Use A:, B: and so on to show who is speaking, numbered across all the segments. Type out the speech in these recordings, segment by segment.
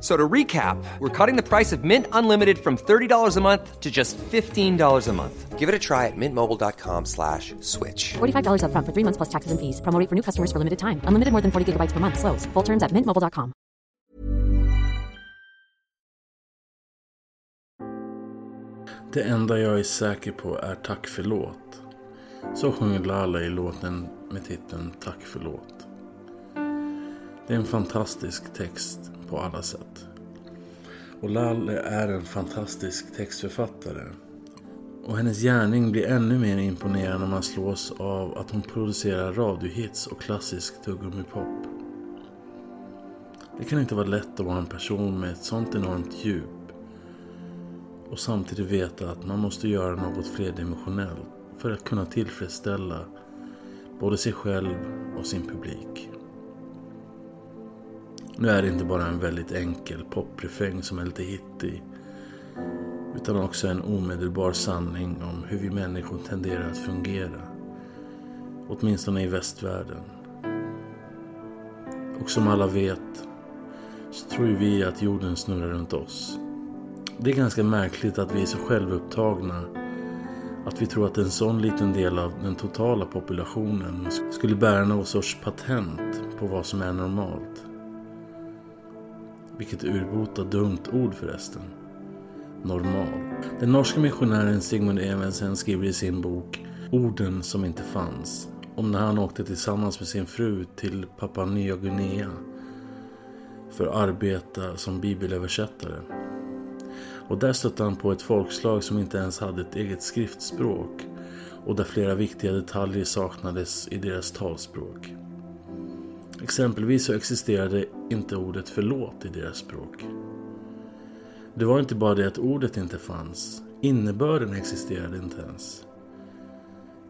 A: So to recap, we're cutting the price of Mint Unlimited from $30 a month to just $15 a month. Give it a try at mintmobile.com slash switch.
B: $45 upfront for three months plus taxes and fees. Promo rate for new customers for limited time. Unlimited more than 40 gigabytes per month. Slows. Full terms at mintmobile.com.
C: Det enda jag är säker på är tack förlåt. Så sjunger Lala i låten med titeln Tack förlåt. Det är en fantastisk text på alla sätt. Och Lalle är en fantastisk textförfattare. Och hennes gärning blir ännu mer imponerande när man slås av att hon producerar radiohits och klassisk tuggummi-pop. Det kan inte vara lätt att vara en person med ett sånt enormt djup och samtidigt veta att man måste göra något flerdimensionellt för att kunna tillfredsställa både sig själv och sin publik. Nu är det inte bara en väldigt enkel poprefräng som är lite hittig utan också en omedelbar sanning om hur vi människor tenderar att fungera. Åtminstone i västvärlden. Och som alla vet så tror ju vi att jorden snurrar runt oss. Det är ganska märkligt att vi är så självupptagna att vi tror att en sån liten del av den totala populationen skulle bära någon sorts patent på vad som är normalt. Vilket urbota dumt ord förresten. Normal. Den norska missionären Sigmund Evensen skriver i sin bok Orden som inte fanns om när han åkte tillsammans med sin fru till Papua Nya Guinea för att arbeta som bibelöversättare. Och där stötte han på ett folkslag som inte ens hade ett eget skriftspråk och där flera viktiga detaljer saknades i deras talspråk. Exempelvis så existerade inte ordet förlåt i deras språk. Det var inte bara det att ordet inte fanns, innebörden existerade inte ens.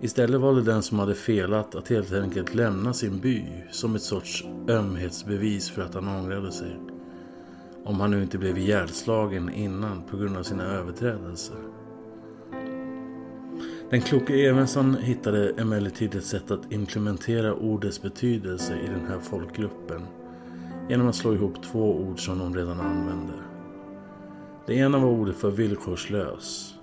C: Istället valde den som hade felat att helt enkelt lämna sin by som ett sorts ömhetsbevis för att han ångrade sig. Om han nu inte blev ihjälslagen innan på grund av sina överträdelser. Den kloke Evensson hittade emellertid ett sätt att implementera ordets betydelse i den här folkgruppen genom att slå ihop två ord som de redan använde. Det ena var ordet för villkorslös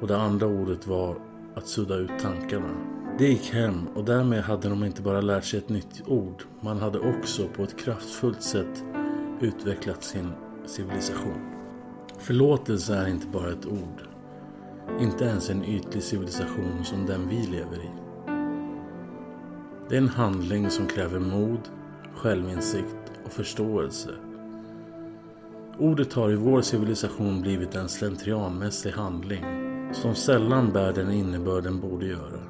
C: och det andra ordet var att sudda ut tankarna. Det gick hem och därmed hade de inte bara lärt sig ett nytt ord, man hade också på ett kraftfullt sätt utvecklat sin civilisation. Förlåtelse är inte bara ett ord. Inte ens en ytlig civilisation som den vi lever i. Det är en handling som kräver mod, självinsikt och förståelse. Ordet har i vår civilisation blivit en slentrianmässig handling som sällan bär den innebörd den borde göra.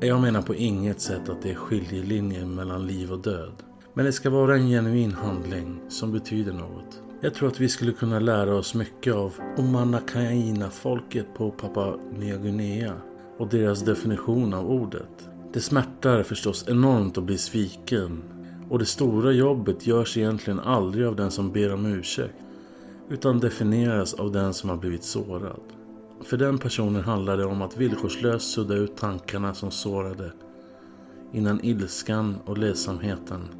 C: Jag menar på inget sätt att det är skiljelinjen mellan liv och död. Men det ska vara en genuin handling som betyder något. Jag tror att vi skulle kunna lära oss mycket av Omanakaina-folket på Papua Nya Guinea och deras definition av ordet. Det smärtar förstås enormt att bli sviken och det stora jobbet görs egentligen aldrig av den som ber om ursäkt utan definieras av den som har blivit sårad. För den personen handlar det om att villkorslöst sudda ut tankarna som sårade innan ilskan och ledsamheten